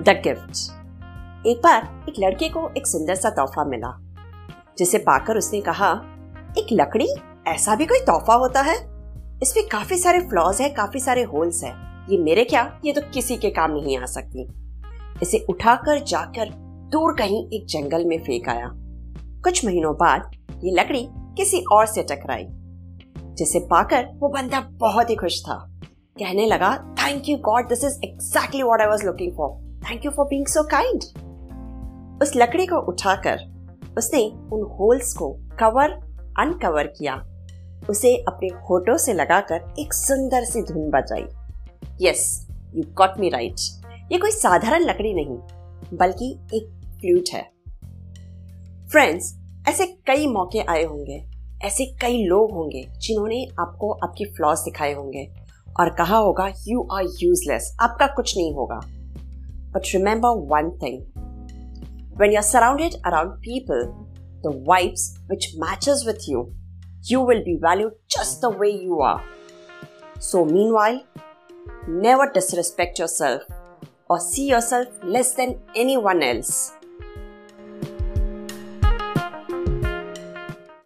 The gift एक बार एक लड़के को एक सुंदर सा तोहफा मिला, जिसे पाकर उसने कहा, एक लकड़ी? ऐसा भी कोई तोहफा होता है? इसमें काफ़ी सारे फ्लॉज है, काफ़ी सारे होल्स है। ये मेरे क्या? ये तो किसी के काम नहीं आ सकती। इसे उठाकर जाकर दूर कहीं एक जंगल में फेंक आया। कुछ महीनों बाद ये लकड़ी किसी और से टकराई, जिसे पाकर वो बंदा बहुत ही खुश था। कहने लगा thank you God this is exactly what I was looking for thank you for being so kind उस लकड़ी को उठाकर उसने उन होल्स को कवर अनकवर किया। उसे अपने होठों से लगाकर एक सुंदर सी धुन बजाई। Yes you got me right ये कोई साधारण लकड़ी नहीं, बल्कि एक फ्लूट है। फ्रेंड्स ऐसे कई मौके आए होंगे, ऐसे कई लोग होंगे जिन्होंने आपको आपके फ्लॉज दिखाए होंगे और कहा होगा यू आर यूजलेस आपका कुछ नहीं होगा। But remember one thing when you're surrounded around people, the vibes which matches with you, you will be valued just the way you are. So, meanwhile, never disrespect yourself or see yourself less than anyone else.